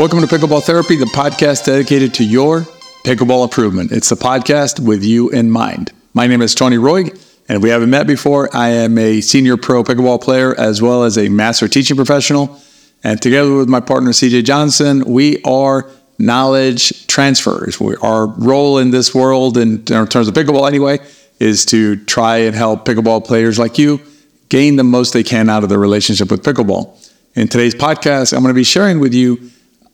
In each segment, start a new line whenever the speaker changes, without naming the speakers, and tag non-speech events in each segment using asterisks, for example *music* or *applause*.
Welcome to Pickleball Therapy, the podcast dedicated to your pickleball improvement. It's the podcast with you in mind. My name is Tony Roig, and if we haven't met before, I am a senior pro pickleball player as well as a master teaching professional. And together with my partner, CJ Johnson, we are knowledge transfers. We, our role in this world, in, in terms of pickleball anyway, is to try and help pickleball players like you gain the most they can out of their relationship with pickleball. In today's podcast, I'm going to be sharing with you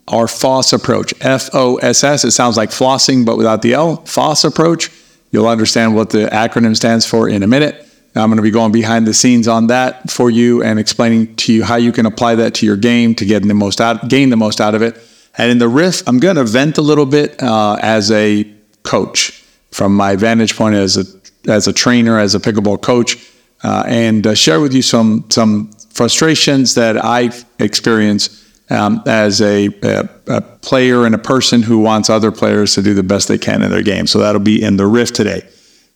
our FOSS approach. F O S S. It sounds like flossing, but without the L. FOSS approach. You'll understand what the acronym stands for in a minute. I'm going to be going behind the scenes on that for you and explaining to you how you can apply that to your game to get the most out, gain the most out of it. And in the riff, I'm going to vent a little bit uh, as a coach from my vantage point as a as a trainer, as a pickleball coach, uh, and uh, share with you some some frustrations that I've experienced um, as a, a, a, player and a person who wants other players to do the best they can in their game. So that'll be in the Riff today.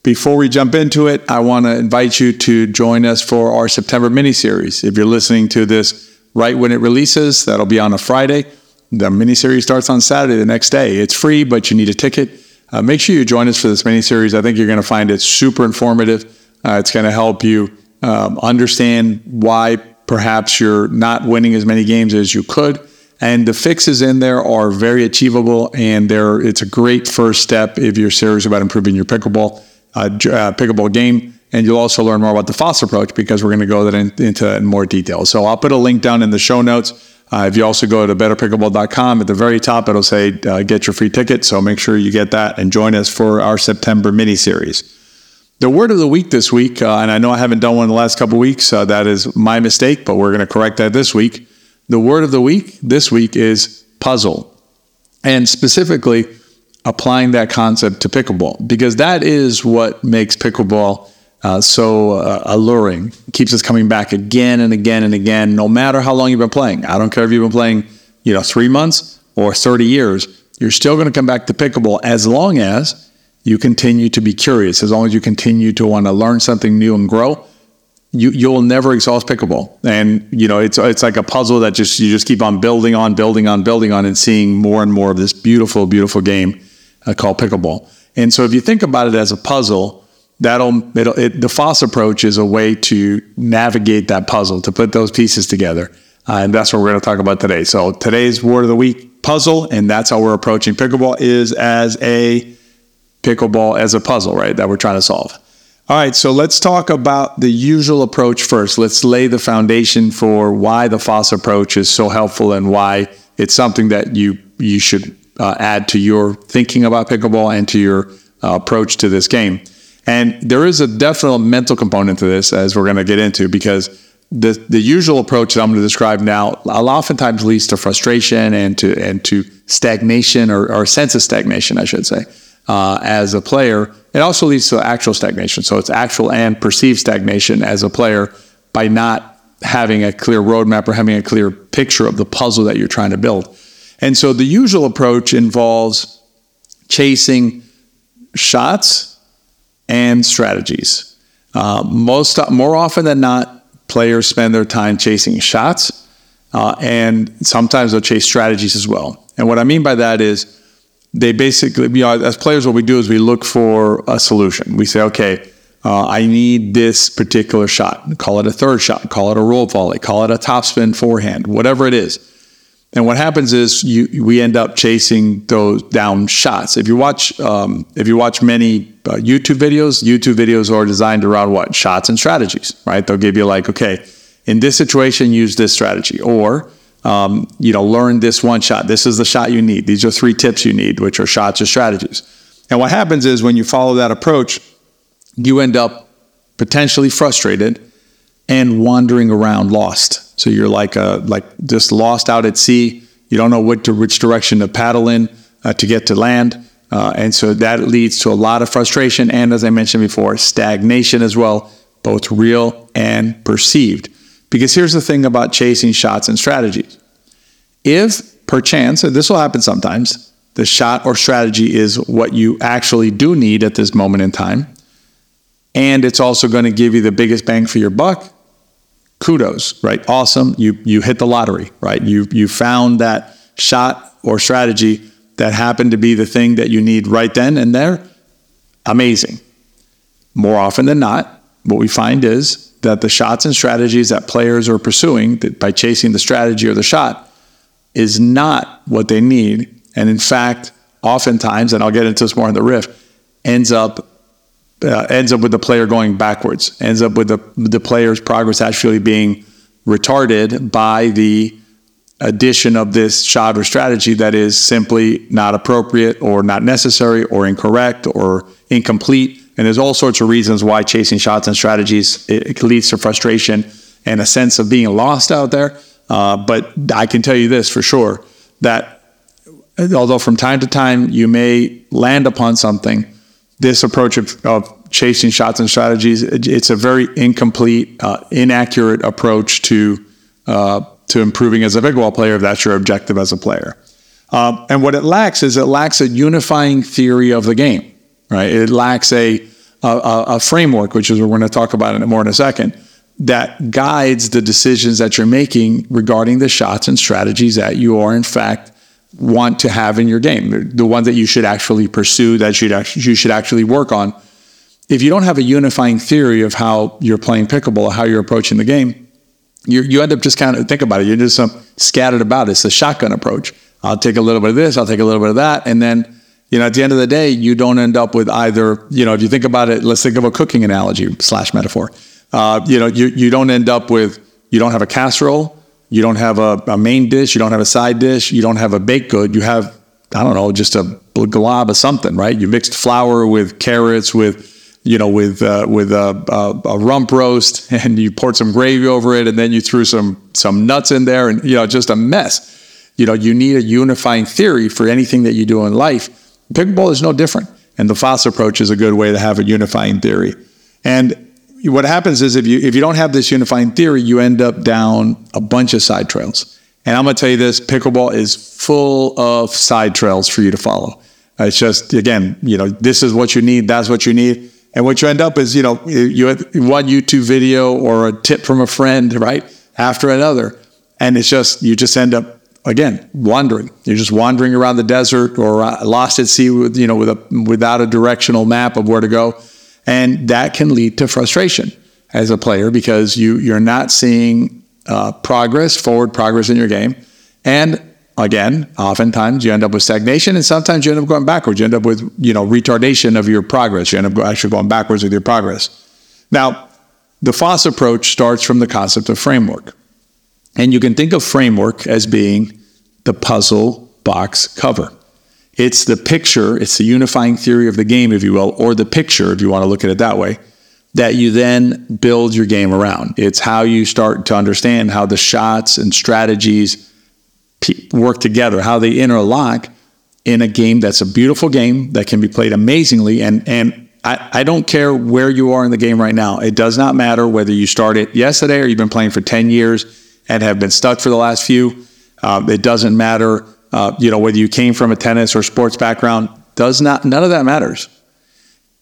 Before we jump into it, I want to invite you to join us for our September mini series. If you're listening to this right when it releases, that'll be on a Friday. The mini series starts on Saturday the next day. It's free, but you need a ticket. Uh, make sure you join us for this mini series. I think you're going to find it super informative. Uh, it's going to help you um, understand why Perhaps you're not winning as many games as you could. And the fixes in there are very achievable, and they're, it's a great first step if you're serious about improving your pickleball uh, uh, pickleball game. And you'll also learn more about the FOSS approach because we're going to go that in, into in more detail. So I'll put a link down in the show notes. Uh, if you also go to betterpickleball.com, at the very top, it'll say uh, get your free ticket. So make sure you get that and join us for our September mini series. The word of the week this week, uh, and I know I haven't done one in the last couple weeks. Uh, that is my mistake, but we're going to correct that this week. The word of the week this week is puzzle, and specifically applying that concept to pickleball because that is what makes pickleball uh, so uh, alluring. It keeps us coming back again and again and again, no matter how long you've been playing. I don't care if you've been playing, you know, three months or 30 years. You're still going to come back to pickleball as long as you continue to be curious, as long as you continue to want to learn something new and grow, you you'll never exhaust pickleball. And you know, it's it's like a puzzle that just you just keep on building on, building on, building on, and seeing more and more of this beautiful, beautiful game uh, called pickleball. And so, if you think about it as a puzzle, that'll it'll, it, the FOSS approach is a way to navigate that puzzle, to put those pieces together. Uh, and that's what we're going to talk about today. So today's word of the week, puzzle, and that's how we're approaching pickleball is as a pickleball as a puzzle, right? That we're trying to solve. All right, so let's talk about the usual approach first. Let's lay the foundation for why the FOSS approach is so helpful and why it's something that you you should uh, add to your thinking about pickleball and to your uh, approach to this game. And there is a definite mental component to this, as we're going to get into, because the the usual approach that I'm going to describe now oftentimes leads to frustration and to and to stagnation or, or a sense of stagnation, I should say uh, as a player. It also leads to actual stagnation. So it's actual and perceived stagnation as a player by not having a clear roadmap or having a clear picture of the puzzle that you're trying to build. And so the usual approach involves chasing shots and strategies. Uh, most more often than not, players spend their time chasing shots, uh, and sometimes they'll chase strategies as well. And what I mean by that is they basically, you know, as players, what we do is we look for a solution. We say, okay, uh, I need this particular shot. Call it a third shot, call it a roll volley, call it a topspin forehand, whatever it is. And what happens is you, we end up chasing those down shots. If you watch, um, if you watch many uh, YouTube videos, YouTube videos are designed around what shots and strategies, right? They'll give you like, okay, in this situation, use this strategy, or um, you know, learn this one shot. This is the shot you need. These are three tips you need, which are shots or strategies. And what happens is when you follow that approach, you end up potentially frustrated and wandering around lost. So you're like a, like just lost out at sea. You don't know what to, which direction to paddle in uh, to get to land. Uh, and so that leads to a lot of frustration and, as I mentioned before, stagnation as well, both real and perceived. Because here's the thing about chasing shots and strategies. If perchance, and this will happen sometimes, the shot or strategy is what you actually do need at this moment in time, and it's also going to give you the biggest bang for your buck, kudos, right? Awesome. You you hit the lottery, right? You you found that shot or strategy that happened to be the thing that you need right then and there, amazing. More often than not, what we find is that the shots and strategies that players are pursuing by chasing the strategy or the shot is not what they need. And in fact, oftentimes, and I'll get into this more in the riff, ends up uh, ends up with the player going backwards, ends up with the the player's progress actually being retarded by the addition of this shot or strategy that is simply not appropriate or not necessary or incorrect or incomplete. And there's all sorts of reasons why chasing shots and strategies it, it leads to frustration and a sense of being lost out there. Uh, but I can tell you this for sure that although from time to time you may land upon something, this approach of, of chasing shots and strategies, it's a very incomplete, uh, inaccurate approach to uh, to improving as a big pickleball player if that's your objective as a player. Um, and what it lacks is it lacks a unifying theory of the game, right? It lacks a, a, a framework, which is what we're going to talk about in more in a second, that guides the decisions that you're making regarding the shots and strategies that you are, in fact, want to have in your game, the ones that you should actually pursue, that actually, you should actually work on. If you don't have a unifying theory of how you're playing pickleball, how you're approaching the game, you you end up just kind of think about it. You're just scattered about. It's a shotgun approach. I'll take a little bit of this. I'll take a little bit of that, and then you know at the end of the day, you don't end up with either. You know, if you think about it, let's think of a cooking analogy slash metaphor. Uh, you know, you you don't end up with you don't have a casserole. You don't have a, a main dish. You don't have a side dish. You don't have a baked good. You have I don't know, just a glob of something, right? You mixed flour with carrots with you know, with uh, with a, a, a, rump roast, *laughs* and you poured some gravy over it, and then you threw some some nuts in there, and you know, just a mess. You know, you need a unifying theory for anything that you do in life. Pickleball is no different, and the FOSS approach is a good way to have a unifying theory. And what happens is if you if you don't have this unifying theory, you end up down a bunch of side trails. And I'm going to tell you this: pickleball is full of side trails for you to follow. It's just again, you know, this is what you need. That's what you need and what you end up is, you know, you have one YouTube video or a tip from a friend, right? After another. And it's just, you just end up, again, wandering. You're just wandering around the desert or lost at sea with, you know, with a, without a directional map of where to go. And that can lead to frustration as a player because you, you're not seeing uh, progress, forward progress in your game. And again, oftentimes you end up with stagnation and sometimes you end up going backwards. You end up with, you know, retardation of your progress. You end up actually going backwards with your progress. Now, the FOSS approach starts from the concept of framework. And you can think of framework as being the puzzle box cover. It's the picture, it's the unifying theory of the game, if you will, or the picture, if you want to look at it that way, that you then build your game around. It's how you start to understand how the shots and strategies work together, how they interlock in a game that's a beautiful game that can be played amazingly. And and I, I don't care where you are in the game right now. It does not matter whether you started yesterday or you've been playing for 10 years and have been stuck for the last few. Uh, it doesn't matter, uh, you know, whether you came from a tennis or sports background. Does not. None of that matters.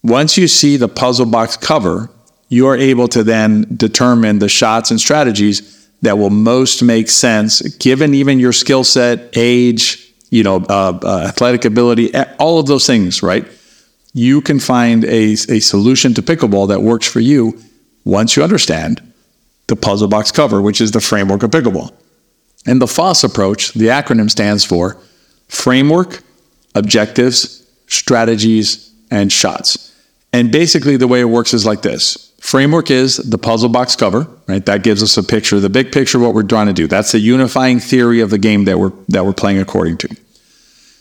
Once you see the puzzle box cover, you are able to then determine the shots and strategies that will most make sense, given even your skill set, age, you know, uh, uh, athletic ability, all of those things, right? You can find a, a solution to pickleball that works for you once you understand the puzzle box cover, which is the framework of pickleball. And the FOSS approach, the acronym stands for Framework, Objectives, Strategies, and Shots. And basically, the way it works is like this Framework is the puzzle box cover, right? That gives us a picture, the big picture of what we're trying to do. That's the unifying theory of the game that we're that we're playing according to.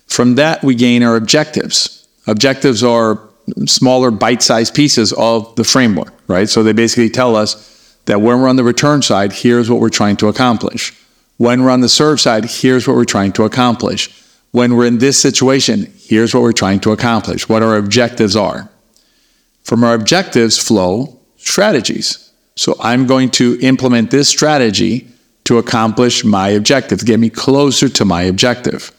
From that, we gain our objectives. Objectives are smaller bite-sized pieces of the framework, right? So they basically tell us that when we're on the return side, here's what we're trying to accomplish. When we're on the serve side, here's what we're trying to accomplish. When we're in this situation, here's what we're trying to accomplish, what our objectives are. From our objectives flow strategies. So I'm going to implement this strategy to accomplish my objective, get me closer to my objective.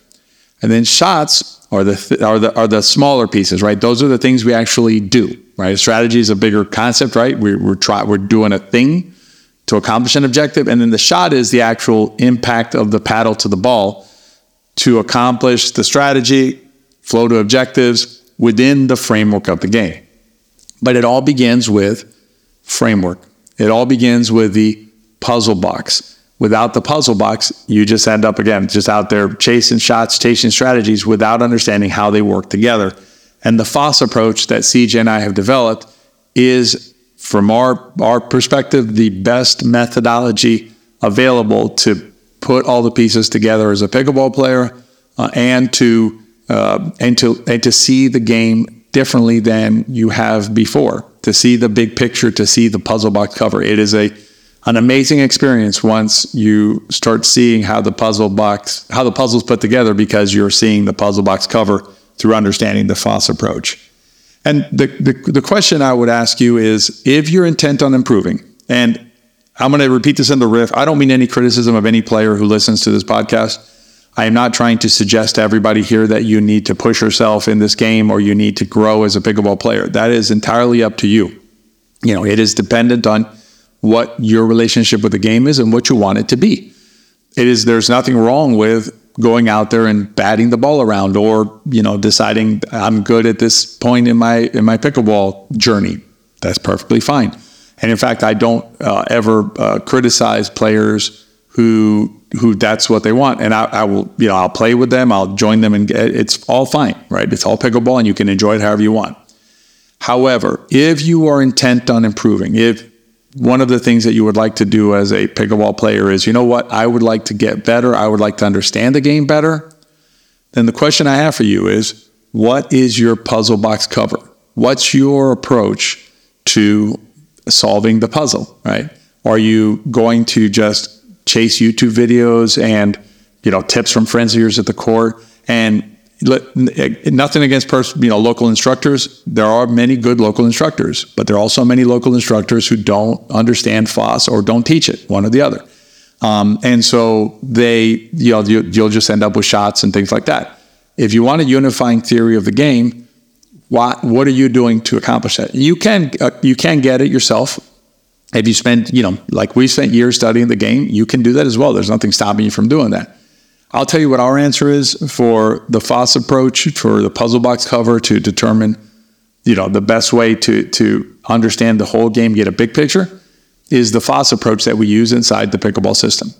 And then shots are the th- are the are the smaller pieces, right? Those are the things we actually do, right? Strategy is a bigger concept, right? We're we're try, we're doing a thing to accomplish an objective, and then the shot is the actual impact of the paddle to the ball to accomplish the strategy, flow to objectives within the framework of the game. But it all begins with framework. It all begins with the puzzle box. Without the puzzle box, you just end up again just out there chasing shots, chasing strategies without understanding how they work together. And the FOSS approach that CJ and I have developed is, from our, our perspective, the best methodology available to put all the pieces together as a pickleball player uh, and to uh, and to and to see the game differently than you have before. To see the big picture, to see the puzzle box cover, it is a an amazing experience once you start seeing how the puzzle box how the puzzle's put together because you're seeing the puzzle box cover through understanding the FOSS approach. And the, the, the question I would ask you is if you're intent on improving, and I'm going to repeat this in the riff. I don't mean any criticism of any player who listens to this podcast. I am not trying to suggest to everybody here that you need to push yourself in this game or you need to grow as a pickleball player. That is entirely up to you. You know, it is dependent on what your relationship with the game is and what you want it to be. It is there's nothing wrong with going out there and batting the ball around or, you know, deciding I'm good at this point in my in my pickleball journey. That's perfectly fine. And in fact, I don't uh, ever uh, criticize players who who that's what they want. And I, I, will, you know, I'll play with them. I'll join them, and it's all fine, right? It's all pickleball, and you can enjoy it however you want. However, if you are intent on improving, if one of the things that you would like to do as a pickleball player is, you know what, I would like to get better. I would like to understand the game better. Then the question I have for you is, what is your puzzle box cover? What's your approach to solving the puzzle, right? Are you going to just chase YouTube videos and you know tips from friends of yours at the court and nothing against pers- you know local instructors. There are many good local instructors, but there are also many local instructors who don't understand FOSS or don't teach it, one or the other. Um, and so they, you know, you, you'll just end up with shots and things like that. If you want a unifying theory of the game, what what are you doing to accomplish that? You can uh, you can get it yourself. If you spend, you know, like we spent years studying the game, you can do that as well. There's nothing stopping you from doing that. I'll tell you what our answer is for the FOSS approach for the puzzle box cover to determine, you know, the best way to to understand the whole game, get a big picture, is the FOSS approach that we use inside the pickleball system.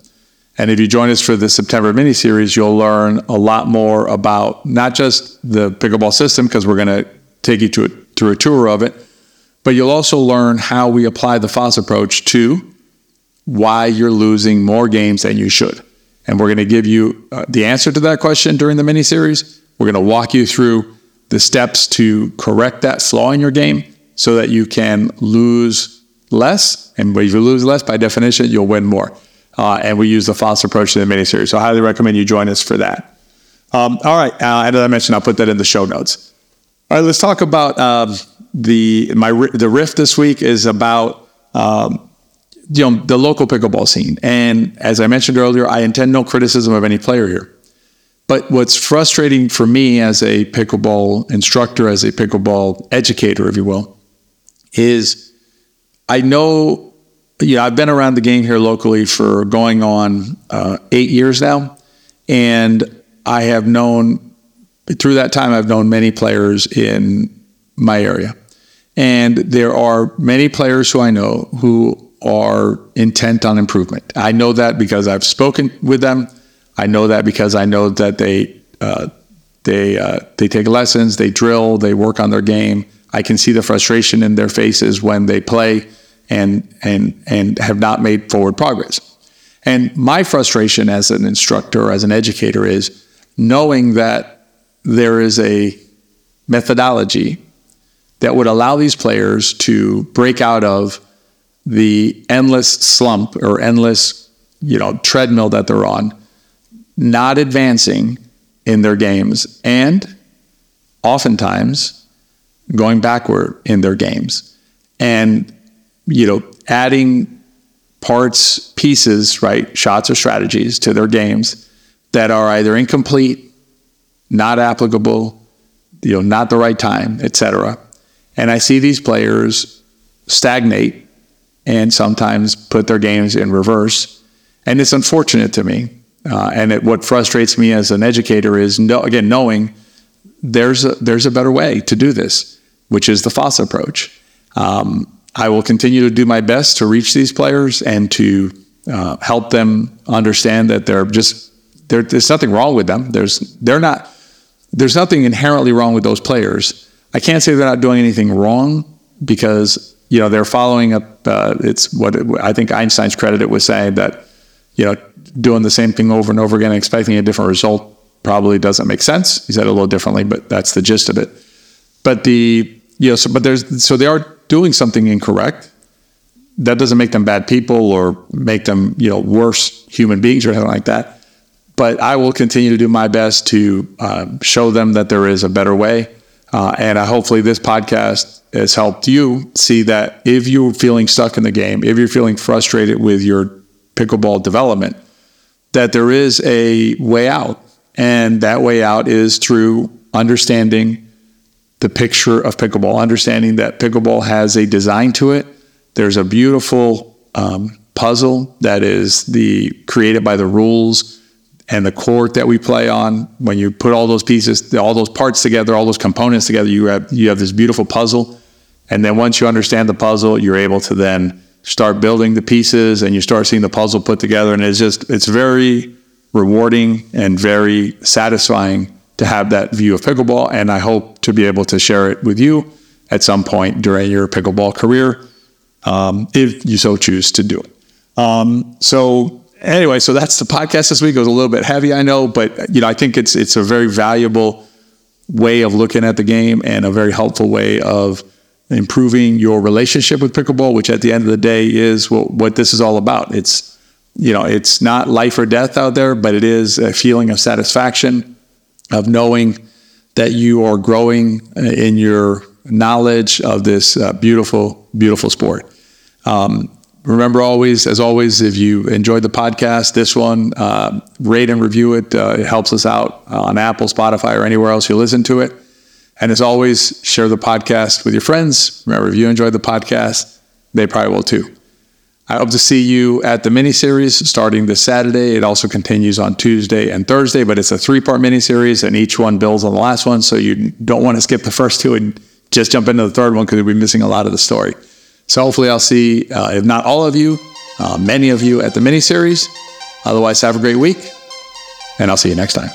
And if you join us for the September mini series, you'll learn a lot more about not just the pickleball system because we're going to take you to a, through a tour of it, but you'll also learn how we apply the FOSS approach to why you're losing more games than you should. And we're going to give you uh, the answer to that question during the mini series. We're going to walk you through the steps to correct that flaw in your game so that you can lose less. And if you lose less, by definition, you'll win more. Uh, and we use the FOSS approach in the mini series. So I highly recommend you join us for that. Um, all right. Uh, and as I mentioned, I'll put that in the show notes. All right. Let's talk about um, the my the riff this week is about um, you know, the local pickleball scene. And as I mentioned earlier, I intend no criticism of any player here. But what's frustrating for me as a pickleball instructor, as a pickleball educator, if you will, is I know, you know, I've been around the game here locally for going on uh, eight years now. And I have known, through that time, I've known many players in my area. And there are many players who I know who are intent on improvement. I know that because I've spoken with them. I know that because I know that they uh, they uh, they take lessons, they drill, they work on their game. I can see the frustration in their faces when they play and and and have not made forward progress. And my frustration as an instructor, as an educator, is knowing that there is a methodology that would allow these players to break out of the endless slump or endless, you know, treadmill that they're on, not advancing in their games, and oftentimes going backward in their games. And, you know, adding parts, pieces, right, shots or strategies to their games that are either incomplete, not applicable, you know, not the right time, etc. And I see these players stagnate and sometimes put their games in reverse. And it's unfortunate to me Uh, and it, what frustrates me as an educator is, no, again, knowing there's a, there's a better way to do this, which is the FOSS approach. Um, I will continue to do my best to reach these players and to uh, help them understand that they're just there's nothing wrong with them. There's they're not there's nothing inherently wrong with those players. I can't say they're not doing anything wrong because you know they're following up. Uh, it's what it, I think Einstein's credited with saying that you know doing the same thing over and over again, expecting a different result, probably doesn't make sense. He said it a little differently, but that's the gist of it. But the you know, so, but there's so they are doing something incorrect. That doesn't make them bad people or make them you know worse human beings or anything like that but I will continue to do my best to uh, show them that there is a better way. Uh, and I, hopefully, this podcast has helped you see that if you're feeling stuck in the game, if you're feeling frustrated with your pickleball development, that there is a way out. And that way out is through understanding the picture of pickleball, understanding that pickleball has a design to it. There's a beautiful um, puzzle that is the created by the rules and the court that we play on. When you put all those pieces, all those parts together, all those components together, you have you have this beautiful puzzle. And then once you understand the puzzle, you're able to then start building the pieces, and you start seeing the puzzle put together. And it's just it's very rewarding and very satisfying to have that view of pickleball. And I hope to be able to share it with you at some point during your pickleball career, um, if you so choose to do it. Um, so anyway, so that's the podcast this week. It was a little bit heavy, I know, but you know, I think it's it's a very valuable way of looking at the game and a very helpful way of improving your relationship with pickleball, which at the end of the day is what, what this is all about. It's you know, it's not life or death out there, but it is a feeling of satisfaction of knowing that you are growing in your knowledge of this uh, beautiful, beautiful sport. Um, Remember, always, as always, if you enjoyed the podcast, this one, uh, rate and review it. Uh, it helps us out on Apple, Spotify, or anywhere else you listen to it. And as always, share the podcast with your friends. Remember, if you enjoyed the podcast, they probably will too. I hope to see you at the mini series starting this Saturday. It also continues on Tuesday and Thursday, but it's a three part mini series, and each one builds on the last one. So you don't want to skip the first two and just jump into the third one because you'll be missing a lot of the story. So hopefully I'll see, uh, if not all of you, uh, many of you at the mini series. Otherwise, have a great week, and I'll see you next time.